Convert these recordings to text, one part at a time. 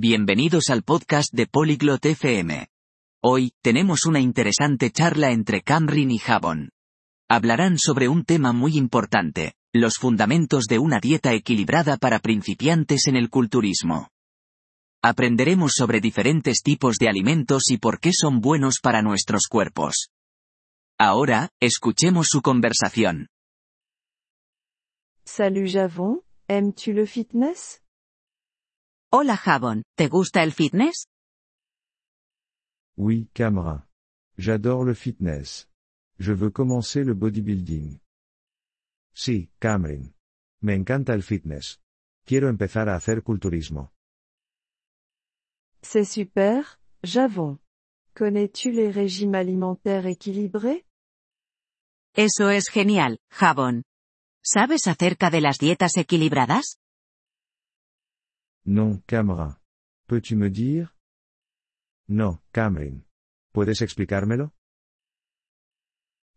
Bienvenidos al podcast de Polyglot FM. Hoy, tenemos una interesante charla entre Camrin y Javon. Hablarán sobre un tema muy importante, los fundamentos de una dieta equilibrada para principiantes en el culturismo. Aprenderemos sobre diferentes tipos de alimentos y por qué son buenos para nuestros cuerpos. Ahora, escuchemos su conversación. Salut Javon, aimes-tu le fitness Hola Javon, ¿te gusta el fitness? Oui, Camera. J'adore le fitness. Je veux commencer le bodybuilding. Sí, Cameron. Me encanta el fitness. Quiero empezar a hacer culturismo. C'est super, Javon. Connais-tu les régimes alimentaires équilibrés? Eso es genial, Javon. ¿Sabes acerca de las dietas equilibradas? Non, Camera. Peux-tu me dire No, Cameron. ¿Puedes explicármelo?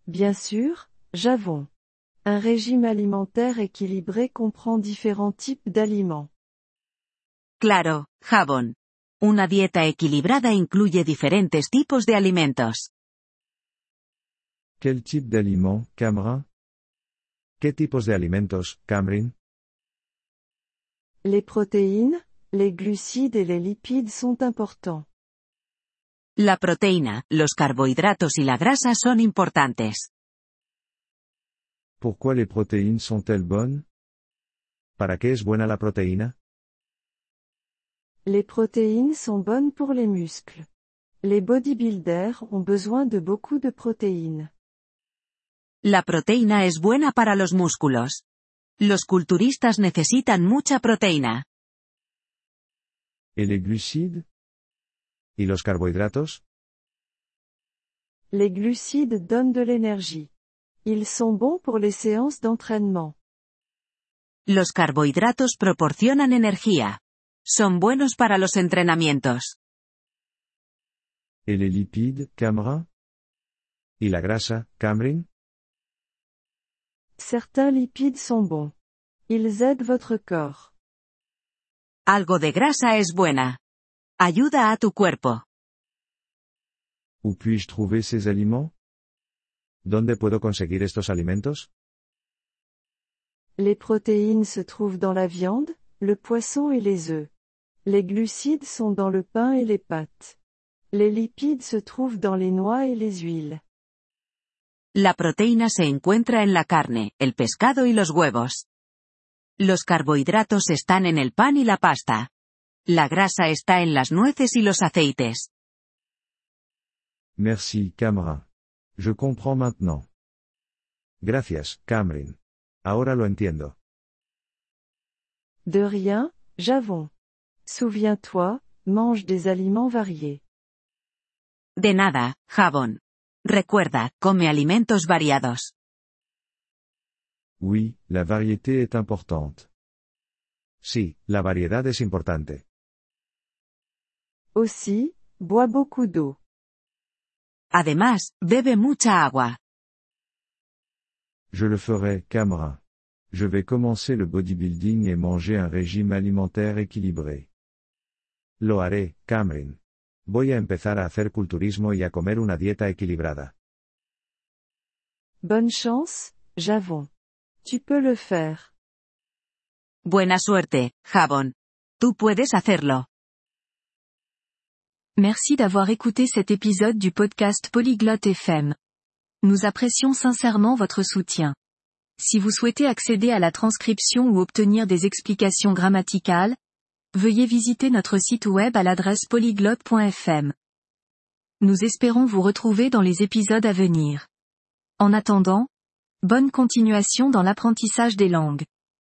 Bien sûr, Javon. Un régime alimentaire équilibré comprend différents types d'aliments. Claro, Javon. Una dieta equilibrada incluye diferentes tipos de alimentos. Quel type d'aliments, Camera ¿Qué tipos de alimentos, Cameron? Les protéines, les glucides et les lipides sont importants. La proteína, los carbohidratos y la grasa son importantes. Pourquoi les protéines sont-elles bonnes? ¿Para qué es buena la proteína? Les protéines sont bonnes pour les muscles. Les bodybuilders ont besoin de beaucoup de protéines. La proteína es buena para los músculos. Los culturistas necesitan mucha proteína. ¿Y les glucides? ¿Y los carbohidratos? Les glucides donnent de l'énergie. Ils sont bons pour les séances d'entraînement. Los carbohidratos proporcionan energía. Son buenos para los entrenamientos. ¿Y les lipides, Camera ¿Y la grasa, Cameron Certains lipides sont bons. Ils aident votre corps. Algo de grasa es buena. Ayuda a tu cuerpo. Où puis-je trouver ces aliments? ¿Dónde puedo conseguir estos alimentos? Les protéines se trouvent dans la viande, le poisson et les œufs. Les glucides sont dans le pain et les pâtes. Les lipides se trouvent dans les noix et les huiles. La proteína se encuentra en la carne, el pescado y los huevos. Los carbohidratos están en el pan y la pasta. La grasa está en las nueces y los aceites. Merci, Camera. Je comprends maintenant. Gracias, Cameron. Ahora lo entiendo. De rien, Javon. Souviens-toi, mange des aliments variés. De nada, Javon. Recuerda, come alimentos variados. Oui, la variété est importante. Sí, la variedad es importante. Aussi, bois beaucoup d'eau. Además, bebe mucha agua. Je le ferai, Camera. Je vais commencer le bodybuilding et manger un régime alimentaire équilibré. Lo haré, Cameron. Voy a empezar a hacer culturismo y a comer una dieta equilibrada. Bonne chance, Javon. Tu peux le faire. Buena suerte, Javon. Tú puedes hacerlo. Merci d'avoir écouté cet épisode du podcast Polyglotte FM. Nous apprécions sincèrement votre soutien. Si vous souhaitez accéder à la transcription ou obtenir des explications grammaticales, veuillez visiter notre site web à l'adresse polyglotte.fm. Nous espérons vous retrouver dans les épisodes à venir. En attendant, bonne continuation dans l'apprentissage des langues.